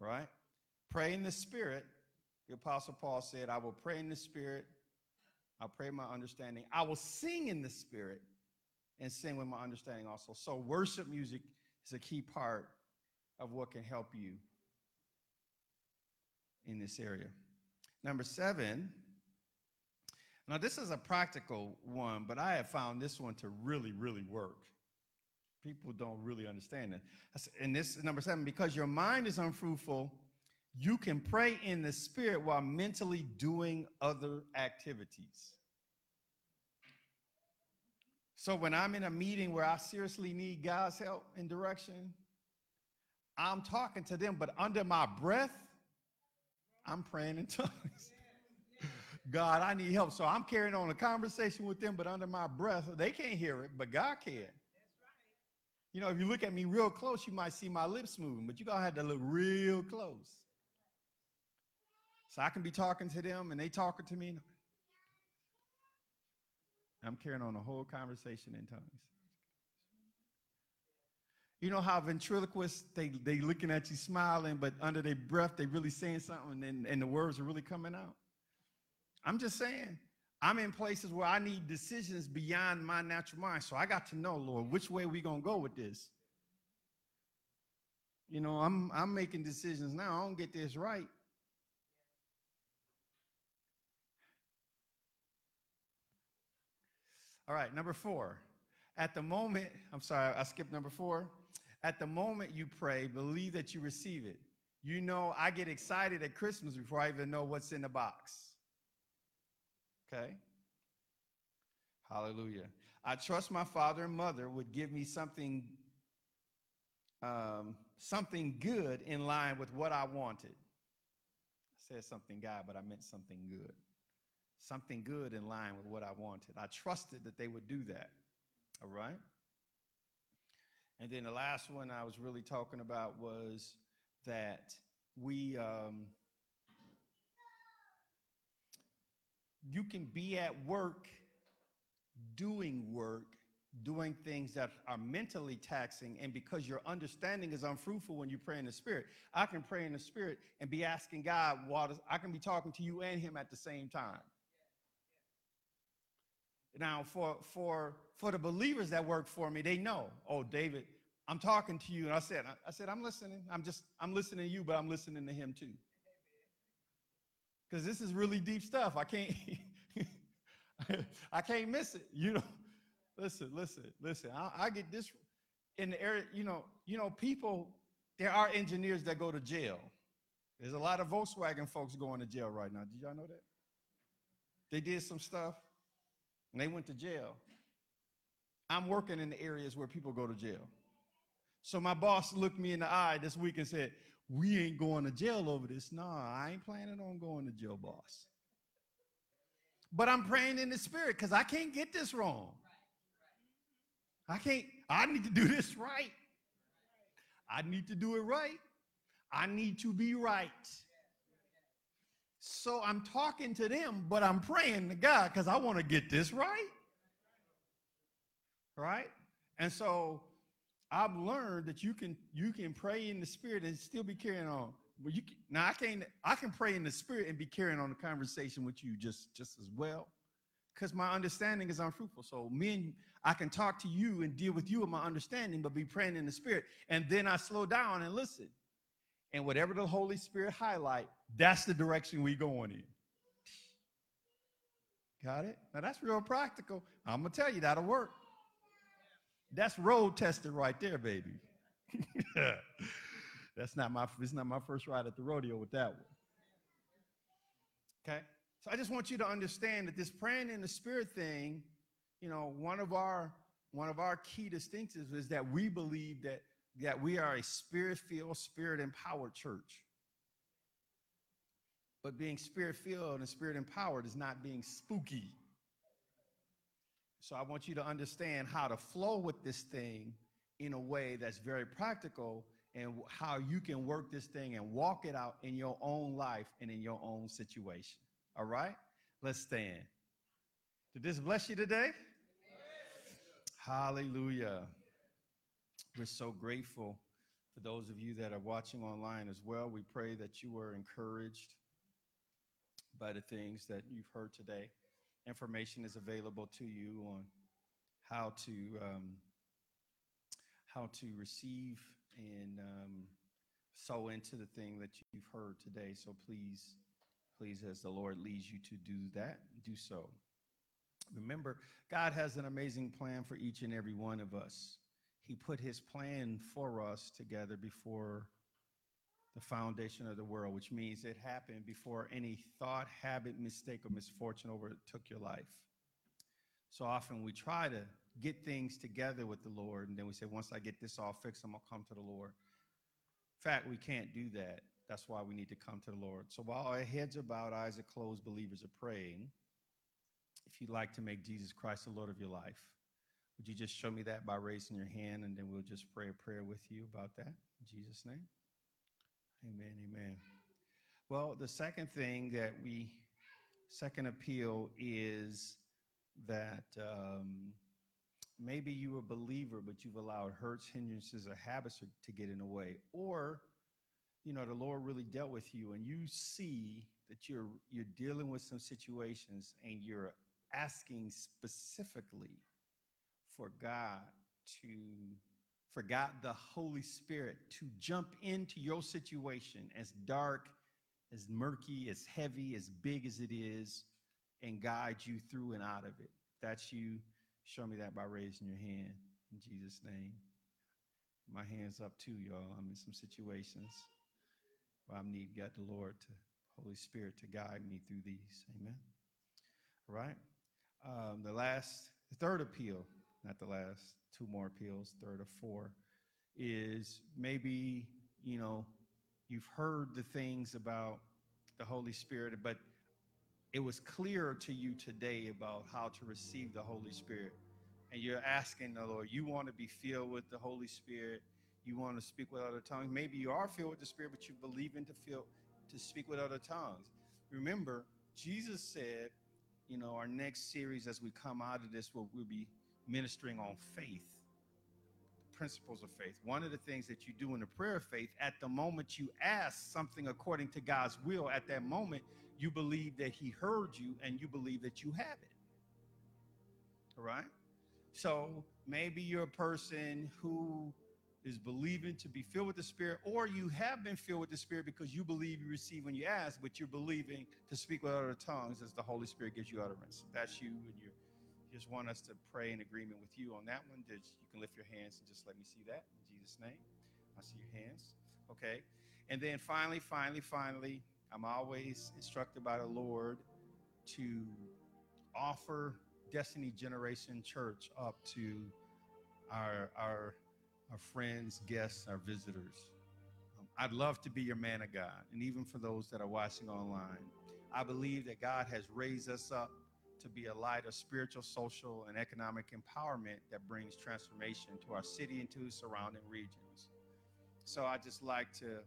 Right? Pray in the spirit. The apostle Paul said, I will pray in the spirit. I'll pray my understanding. I will sing in the spirit and sing with my understanding also. So worship music is a key part of what can help you in this area. Number seven, now, this is a practical one, but I have found this one to really, really work. People don't really understand it. And this is number seven because your mind is unfruitful, you can pray in the spirit while mentally doing other activities. So, when I'm in a meeting where I seriously need God's help and direction, I'm talking to them, but under my breath, I'm praying in tongues. [laughs] God, I need help. So I'm carrying on a conversation with them, but under my breath, they can't hear it, but God can. You know, if you look at me real close, you might see my lips moving, but you gotta have to look real close. So I can be talking to them and they talking to me. I'm carrying on a whole conversation in tongues. You know how ventriloquists, they, they looking at you smiling, but under their breath, they really saying something and, and the words are really coming out? I'm just saying, I'm in places where I need decisions beyond my natural mind. So I got to know, Lord, which way we gonna go with this. You know, I'm I'm making decisions now. I don't get this right. All right, number four. At the moment, I'm sorry, I skipped number four. At the moment you pray, believe that you receive it. You know, I get excited at Christmas before I even know what's in the box. Okay? Hallelujah. I trust my father and mother would give me something um, something good in line with what I wanted. I said something God, but I meant something good. Something good in line with what I wanted. I trusted that they would do that. All right? And then the last one I was really talking about was that we um, you can be at work doing work, doing things that are mentally taxing, and because your understanding is unfruitful when you pray in the Spirit, I can pray in the Spirit and be asking God, what is, I can be talking to you and Him at the same time. Now, for for for the believers that work for me, they know, oh, David, I'm talking to you. And I said, I said, I'm listening. I'm just, I'm listening to you, but I'm listening to him too because this is really deep stuff. I can't, [laughs] I can't miss it. You know, listen, listen, listen. I, I, get this in the area. You know, you know, people. There are engineers that go to jail. There's a lot of Volkswagen folks going to jail right now. Did y'all know that? They did some stuff, and they went to jail. I'm working in the areas where people go to jail. So my boss looked me in the eye this week and said, we ain't going to jail over this. No, I ain't planning on going to jail, boss. But I'm praying in the spirit because I can't get this wrong. I can't, I need to do this right. I need to do it right. I need to be right. So I'm talking to them, but I'm praying to God because I want to get this right. Right? And so I've learned that you can you can pray in the spirit and still be carrying on. But you can, now I can I can pray in the spirit and be carrying on the conversation with you just just as well, because my understanding is unfruitful. So me and I can talk to you and deal with you with my understanding, but be praying in the spirit, and then I slow down and listen, and whatever the Holy Spirit highlight, that's the direction we going in. Got it? Now that's real practical. I'm gonna tell you that'll work. That's road tested right there, baby. [laughs] That's not my is not my first ride at the rodeo with that one. Okay? So I just want you to understand that this praying in the spirit thing, you know, one of our one of our key distinctives is that we believe that that we are a spirit-filled, spirit-empowered church. But being spirit-filled and spirit-empowered is not being spooky. So I want you to understand how to flow with this thing in a way that's very practical and how you can work this thing and walk it out in your own life and in your own situation. All right? Let's stand. Did this bless you today? Hallelujah. We're so grateful for those of you that are watching online as well. We pray that you were encouraged by the things that you've heard today. Information is available to you on how to um, how to receive and um, sow into the thing that you've heard today. So please, please, as the Lord leads you to do that, do so. Remember, God has an amazing plan for each and every one of us. He put his plan for us together before the foundation of the world, which means it happened before any thought, habit, mistake, or misfortune overtook your life. So often we try to get things together with the Lord, and then we say, once I get this all fixed, I'm going to come to the Lord. In fact, we can't do that. That's why we need to come to the Lord. So while our heads are bowed, eyes are closed, believers are praying, if you'd like to make Jesus Christ the Lord of your life, would you just show me that by raising your hand, and then we'll just pray a prayer with you about that in Jesus' name? Amen, amen. Well, the second thing that we, second appeal is that um, maybe you're a believer, but you've allowed hurts, hindrances, or habits to get in the way. Or, you know, the Lord really dealt with you and you see that you're you're dealing with some situations and you're asking specifically for God to for God the Holy Spirit to jump into your situation as dark, as murky, as heavy, as big as it is, and guide you through and out of it. That's you. Show me that by raising your hand in Jesus' name. My hand's up too, y'all. I'm in some situations where I need God the Lord to Holy Spirit to guide me through these. Amen. All right. Um, the last, the third appeal, not the last, two more appeals, third or four, is maybe, you know, you've heard the things about the Holy Spirit, but it was clearer to you today about how to receive the Holy Spirit. And you're asking the Lord, you want to be filled with the Holy Spirit. You want to speak with other tongues. Maybe you are filled with the Spirit, but you believe in to feel to speak with other tongues. Remember, Jesus said, you know, our next series as we come out of this, will we'll be ministering on faith, principles of faith. One of the things that you do in the prayer of faith, at the moment you ask something according to God's will, at that moment, you believe that He heard you and you believe that you have it. All right? So maybe you're a person who is believing to be filled with the Spirit, or you have been filled with the Spirit because you believe you receive when you ask, but you're believing to speak with other tongues as the Holy Spirit gives you utterance. That's you, and you just want us to pray in agreement with you on that one. You can lift your hands and just let me see that in Jesus' name. I see your hands. Okay. And then finally, finally, finally, I'm always instructed by the Lord to offer Destiny Generation Church up to our, our, our friends, guests, our visitors. Um, I'd love to be your man of God. And even for those that are watching online, I believe that God has raised us up to be a light of spiritual, social, and economic empowerment that brings transformation to our city and to surrounding regions. So I just like to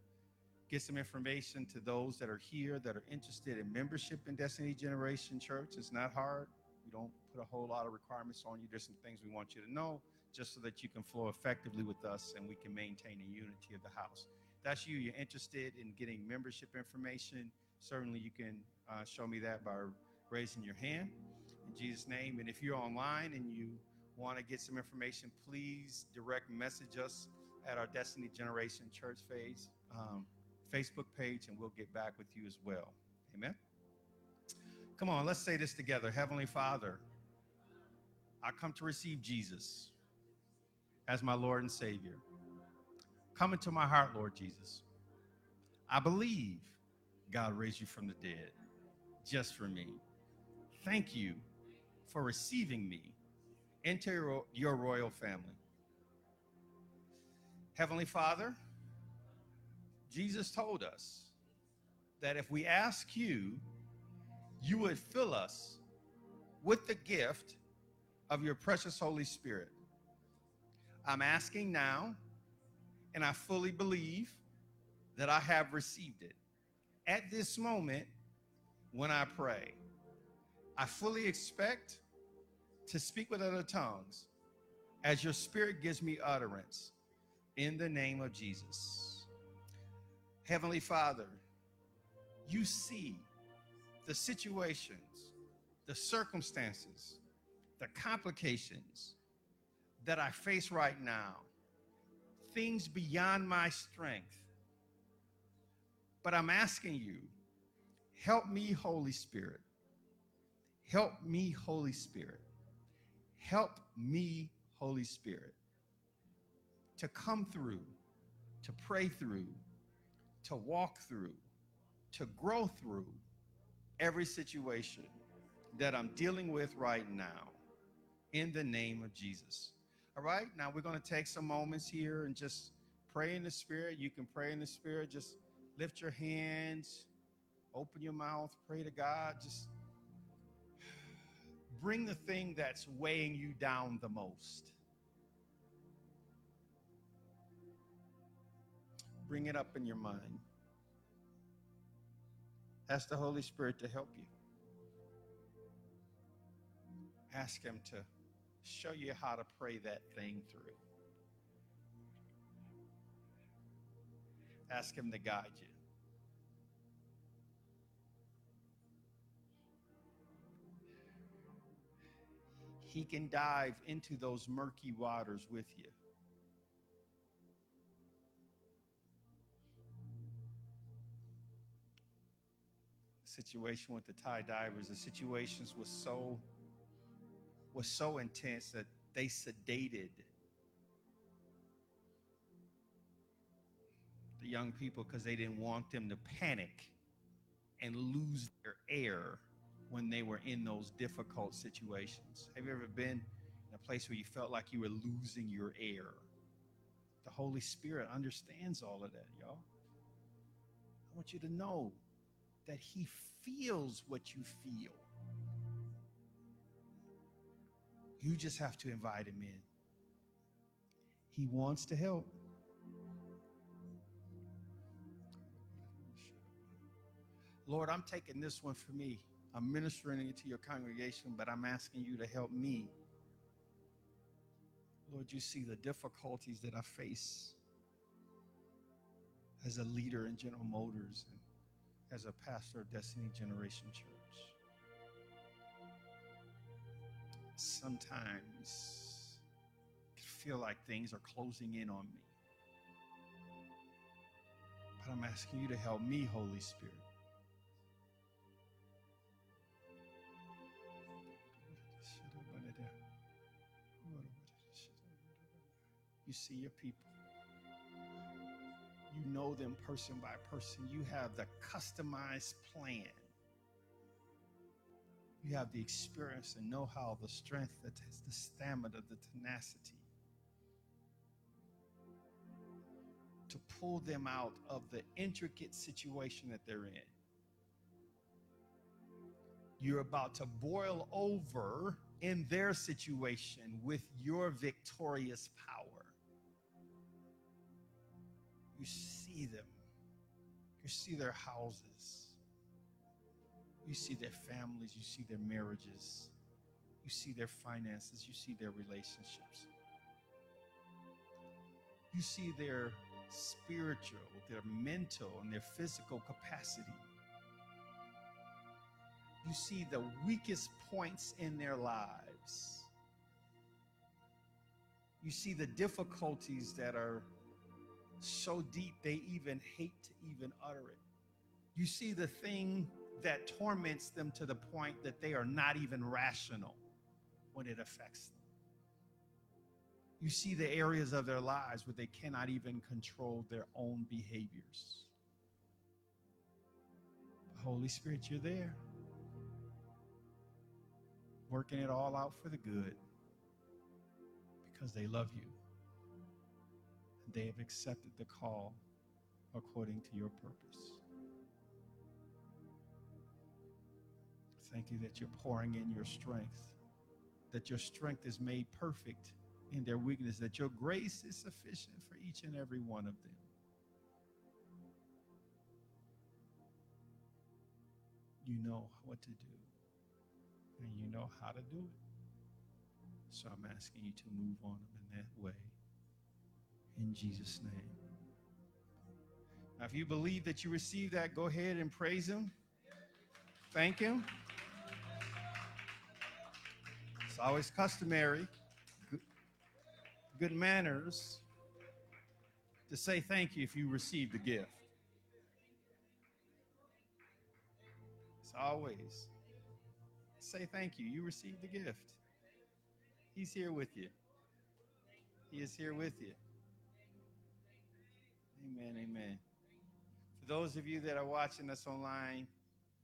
get some information to those that are here that are interested in membership in Destiny Generation Church. It's not hard. We don't put a whole lot of requirements on you. There's some things we want you to know just so that you can flow effectively with us and we can maintain the unity of the house. If That's you. You're interested in getting membership information. Certainly, you can uh, show me that by raising your hand in Jesus' name. And if you're online and you want to get some information, please direct message us at our Destiny Generation Church phase, um, Facebook page, and we'll get back with you as well. Amen. Come on, let's say this together. Heavenly Father, I come to receive Jesus as my Lord and Savior. Come into my heart, Lord Jesus. I believe God raised you from the dead just for me. Thank you for receiving me into your, royal family. Heavenly Father, Jesus told us that if we ask you, you would fill us with the gift of your precious Holy Spirit. I'm asking now, and I fully believe that I have received it. At this moment, when I pray, I fully expect to speak with other tongues as your spirit gives me utterance in the name of Jesus. Heavenly Father, you see the situations, the circumstances, the complications that I face right now, things beyond my strength. But I'm asking you, help me, Holy Spirit. Help me, Holy Spirit. Help me, Holy Spirit, to come through, to pray through, to walk through, to grow through every situation that I'm dealing with right now in the name of Jesus. All right, now we're going to take some moments here and just pray in the Spirit. You can pray in the Spirit, just lift your hands, open your mouth, pray to God. Just bring the thing that's weighing you down the most. Bring it up in your mind. Ask the Holy Spirit to help you. Ask Him to show you how to pray that thing through. Ask Him to guide you. He can dive into those murky waters with you. Situation with the Thai divers, the situations was so was so intense that they sedated the young people because they didn't want them to panic and lose their air when they were in those difficult situations. Have you ever been in a place where you felt like you were losing your air? The Holy Spirit understands all of that, y'all. I want you to know that He feels what you feel. You just have to invite him in. He wants to help. Lord, I'm taking this one for me. I'm ministering to your congregation, but I'm asking you to help me. Lord, you see the difficulties that I face as a leader in General Motors and as a pastor of Destiny Generation Church. sometimes I feel like things are closing in on me. But I'm asking you to help me, Holy Spirit. You see your people. You know them person by person. You have the customized plan you have the experience and know how, the strength, the, the stamina, the tenacity to pull them out of the intricate situation that they're in. You're about to boil over in their situation with your victorious power. You see them, you see their houses you see their families, you see their marriages, you see their finances, you see their relationships. You see their spiritual, their mental, and their physical capacity. You see the weakest points in their lives. You see the difficulties that are so deep they even hate to even utter it. You see the thing that torments them to the point that they are not even rational when it affects them. You see the areas of their lives where they cannot even control their own behaviors. Holy Spirit, you're there, working it all out for the good because they love you. They have accepted the call according to your purpose. Thank you that you're pouring in your strength, that your strength is made perfect in their weakness, that your grace is sufficient for each and every one of them. You know what to do, and you know how to do it. So I'm asking you to move on in that way. In Jesus' name. Now, if you believe that you received that, go ahead and praise Him. Thank Him. It's always customary, good, manners, to say thank you if you received the gift. It's always say thank you. You received the gift. He's here with you. He is here with you. Those of you that are watching us online,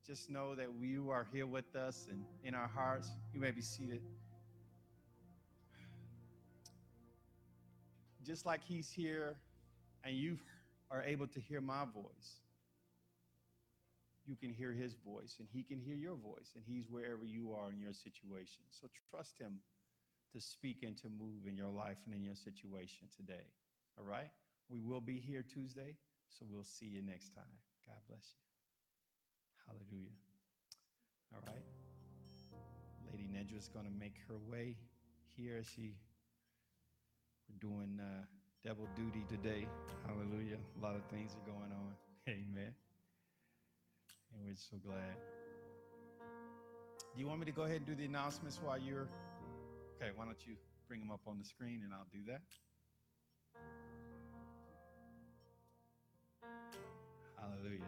just know that you are here with us and in our hearts. You may be seated. Just like He's here and you are able to hear my voice, you can hear His voice and He can hear your voice, and He's wherever you are in your situation. So trust Him to speak and to move in your life and in your situation today. All right? We will be here Tuesday, so we'll see you next time. God bless you. Hallelujah. All right. Lady Nedra's going to make her way here. She we're doing uh, double duty today. Hallelujah. A lot of things are going on. [laughs] Amen. And we're so glad. Do you want me to go ahead and do the announcements while you're Okay, why don't you bring them up on the screen and I'll do that. Hallelujah.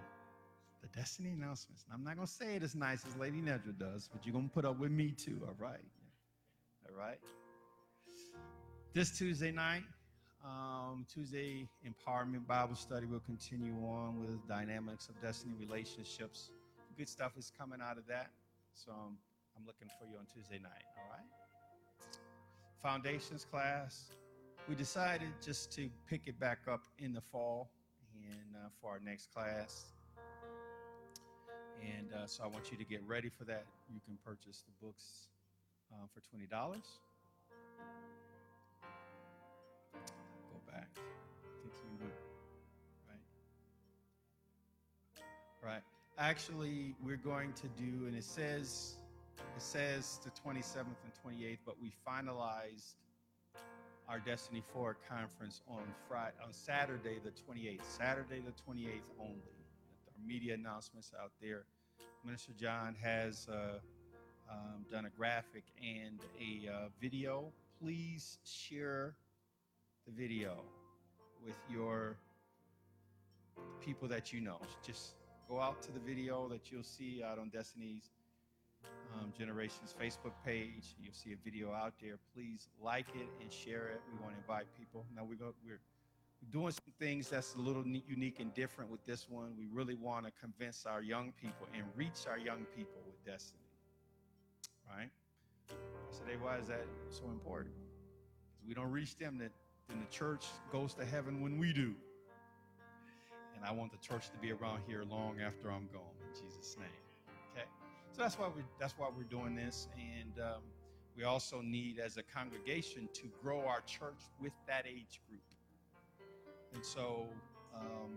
The destiny announcements. I'm not going to say it as nice as Lady Nedra does, but you're going to put up with me too, all right? All right. This Tuesday night, um, Tuesday Empowerment Bible Study will continue on with dynamics of destiny relationships. Good stuff is coming out of that. So um, I'm looking for you on Tuesday night, all right? foundations class. We decided just to pick it back up in the fall and uh, for our next class. And uh, so I want you to get ready for that. You can purchase the books uh, for $20. Go back. Think you. Right. Right. Actually, we're going to do, and it says it says the 27th and 28th, but we finalized our Destiny Forward conference on Friday, on Saturday the 28th. Saturday the 28th only. Our media announcements out there. Minister John has uh, um, done a graphic and a uh, video. Please share the video with your people that you know. Just go out to the video that you'll see out on Destiny's um, Generations Facebook page. You'll see a video out there. Please like it and share it. We want to invite people. Now we go, we're doing some things that's a little unique and different with this one. We really want to convince our young people and reach our young people with destiny. Right? So they, why is that so important? Because we don't reach them, that then the church goes to heaven when we do. And I want the church to be around here long after I'm gone. In Jesus' name. That's why we that's why we're doing this, and um, we also need, as a congregation, to grow our church with that age group. And so, um,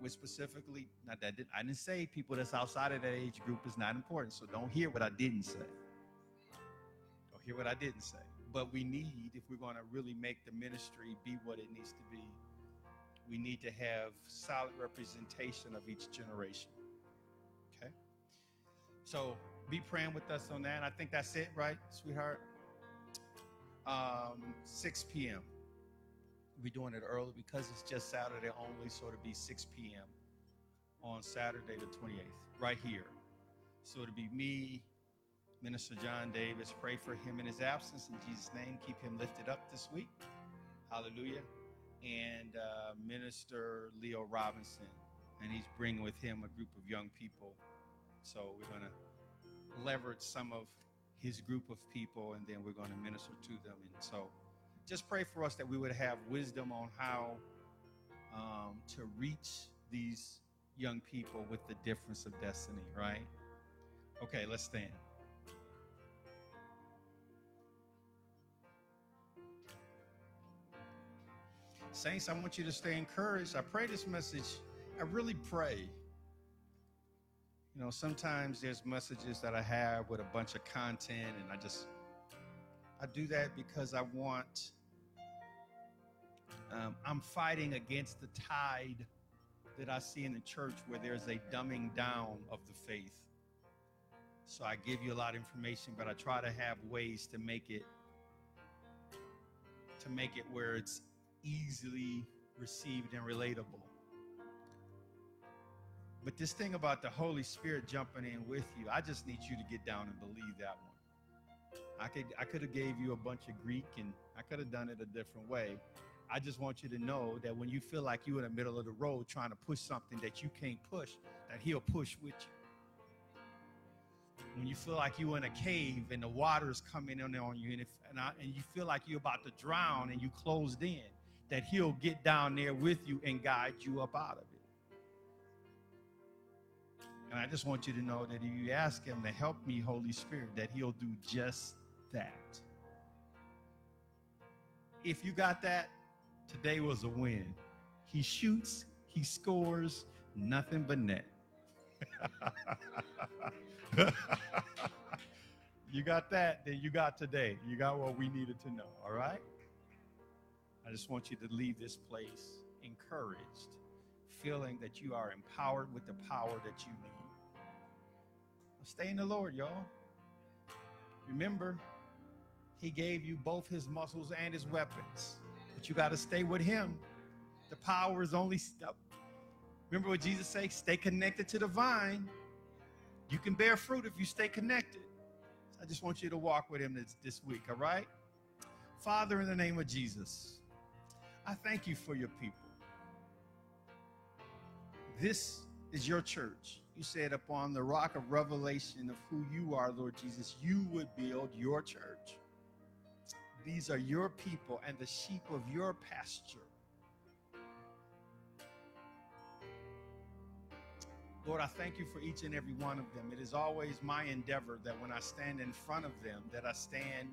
we specifically not that I didn't say people that's outside of that age group is not important. So don't hear what I didn't say. Don't hear what I didn't say. But we need, if we're going to really make the ministry be what it needs to be, we need to have solid representation of each generation. Okay? So be praying with us on that. I think that's it, right, sweetheart? Um, 6 p.m. We're doing it early because it's just Saturday only, so it'll be 6 p.m. on Saturday the 28th, right here. So it'll be me, Minister John Davis. Pray for him in his absence. In Jesus' name, keep him lifted up this week. Hallelujah. And uh, Minister Leo Robinson. And he's bringing with him a group of young people. So we're going to leverage some of his group of people and then we're going to minister to them. And so just pray for us that we would have wisdom on how um, to reach these young people with the difference of destiny, right? Okay, let's stand. Saints, I want you to stay encouraged. I pray this message, I really pray. You know, sometimes there's messages that I have with a bunch of content, and I just, I do that because I want, um, I'm fighting against the tide that I see in the church where there's a dumbing down of the faith. So I give you a lot of information, but I try to have ways to make it to make it where it's easily received and relatable. But this thing about the Holy Spirit jumping in with you, I just need you to get down and believe that one. I could I could have gave you a bunch of Greek and I could have done it a different way. I just want you to know that when you feel like you're in the middle of the road trying to push something that you can't push, that he'll push with you. When you feel like you're in a cave and the water is coming in on you and, if, and, I, and you feel like you're about to drown and you closed in, that he'll get down there with you and guide you up out of it. And I just want you to know that if you ask him to help me, Holy Spirit, that he'll do just that. If you got that, today was a win. He shoots, he scores, nothing but net. [laughs] you got that, then you got today. You got what we needed to know, all right? I just want you to leave this place encouraged, feeling that you are empowered with the power that you need. Stay in the Lord, y'all. Remember, He gave you both His muscles and His weapons, but you got to stay with Him. The power is only. St- Remember what Jesus said? Stay connected to the vine. You can bear fruit if you stay connected. I just want you to walk with Him this, this week, all right? Father, in the name of Jesus, I thank you for your people. This is your church. You said, upon the rock of revelation of who you are, Lord Jesus, you would build your church. These are your people and the sheep of your pasture. Lord, I thank you for each and every one of them. It is always my endeavor that when I stand in front of them, that I stand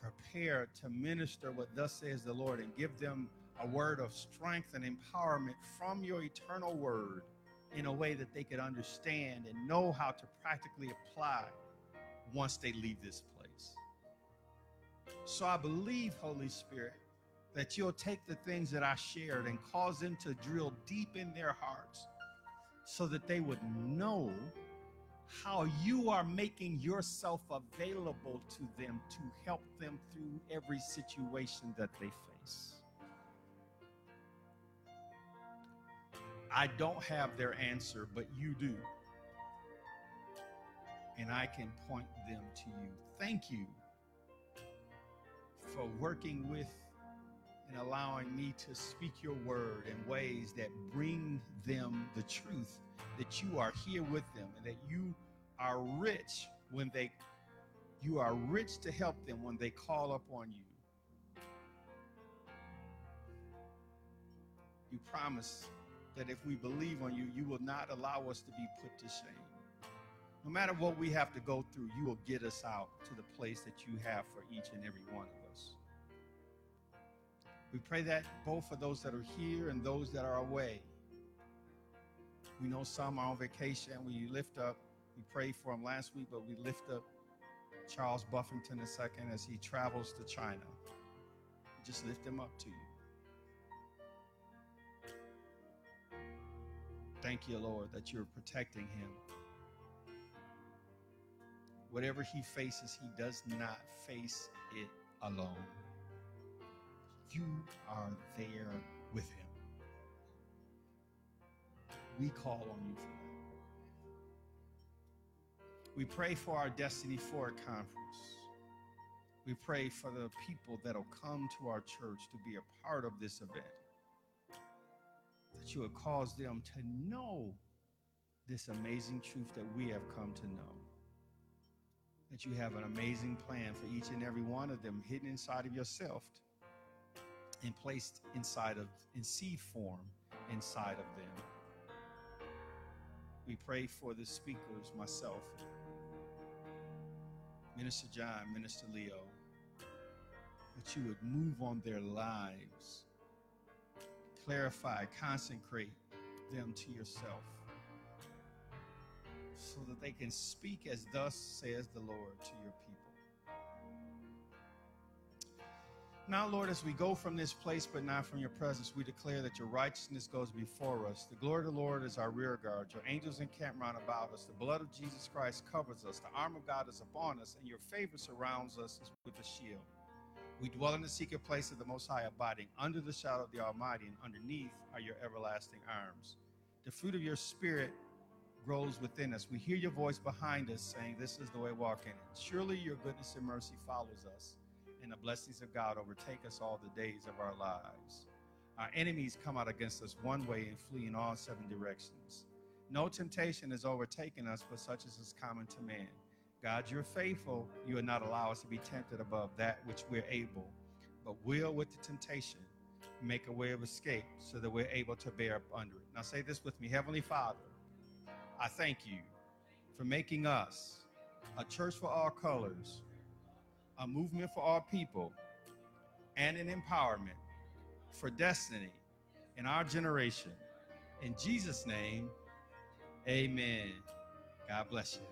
prepared to minister what thus says the Lord and give them a word of strength and empowerment from your eternal word in a way that they could understand and know how to practically apply once they leave this place. So I believe, Holy Spirit, that you'll take the things that I shared and cause them to drill deep in their hearts so that they would know how you are making yourself available to them to help them through every situation that they face. I don't have their answer, but you do. And I can point them to you. Thank you for working with and allowing me to speak your word in ways that bring them the truth that you are here with them and that you are rich when they you are rich to help them when they call upon you. You promise that if we believe on you, you will not allow us to be put to shame. No matter what we have to go through, you will get us out to the place that you have for each and every one of us. We pray that both for those that are here and those that are away. We know some are on vacation. We lift up, we prayed for him last week, but we lift up Charles Buffington II as he travels to China. Just lift him up to you. Thank you, Lord, that you're protecting him. Whatever he faces, he does not face it alone. You are there with him. We call on you for that. We pray for our Destiny Forward conference. We pray for the people that'll come to our church to be a part of this event. That you would cause them to know this amazing truth that we have come to know. That you have an amazing plan for each and every one of them hidden inside of yourself and placed inside of in seed form inside of them. We pray for the speakers, myself, Minister John, Minister Leo, that you would move on their lives, clarify, consecrate them to yourself, so that they can speak as thus says the Lord to your people. Now, Lord, as we go from this place, but not from your presence, we declare that your righteousness goes before us. The glory of the Lord is our rear guard. Your angels encamp round about us. The blood of Jesus Christ covers us. The arm of God is upon us, and your favor surrounds us with a shield. We dwell in the secret place of the Most High, abiding under the shadow of the Almighty, and underneath are your everlasting arms. The fruit of your Spirit grows within us. We hear your voice behind us saying, This is the way walking. Surely your goodness and mercy follows us and the blessings of God overtake us all the days of our lives. Our enemies come out against us one way and flee in all seven directions. No temptation has overtaken us, but such as is common to man. God, you're faithful. You will not allow us to be tempted above that which we're able, but will with the temptation make a way of escape so that we're able to bear up under it. Now say this with me Heavenly Father, I thank you for making us a church for all colors a movement for all people, and an empowerment for destiny in our generation. In Jesus' name, amen. God bless you.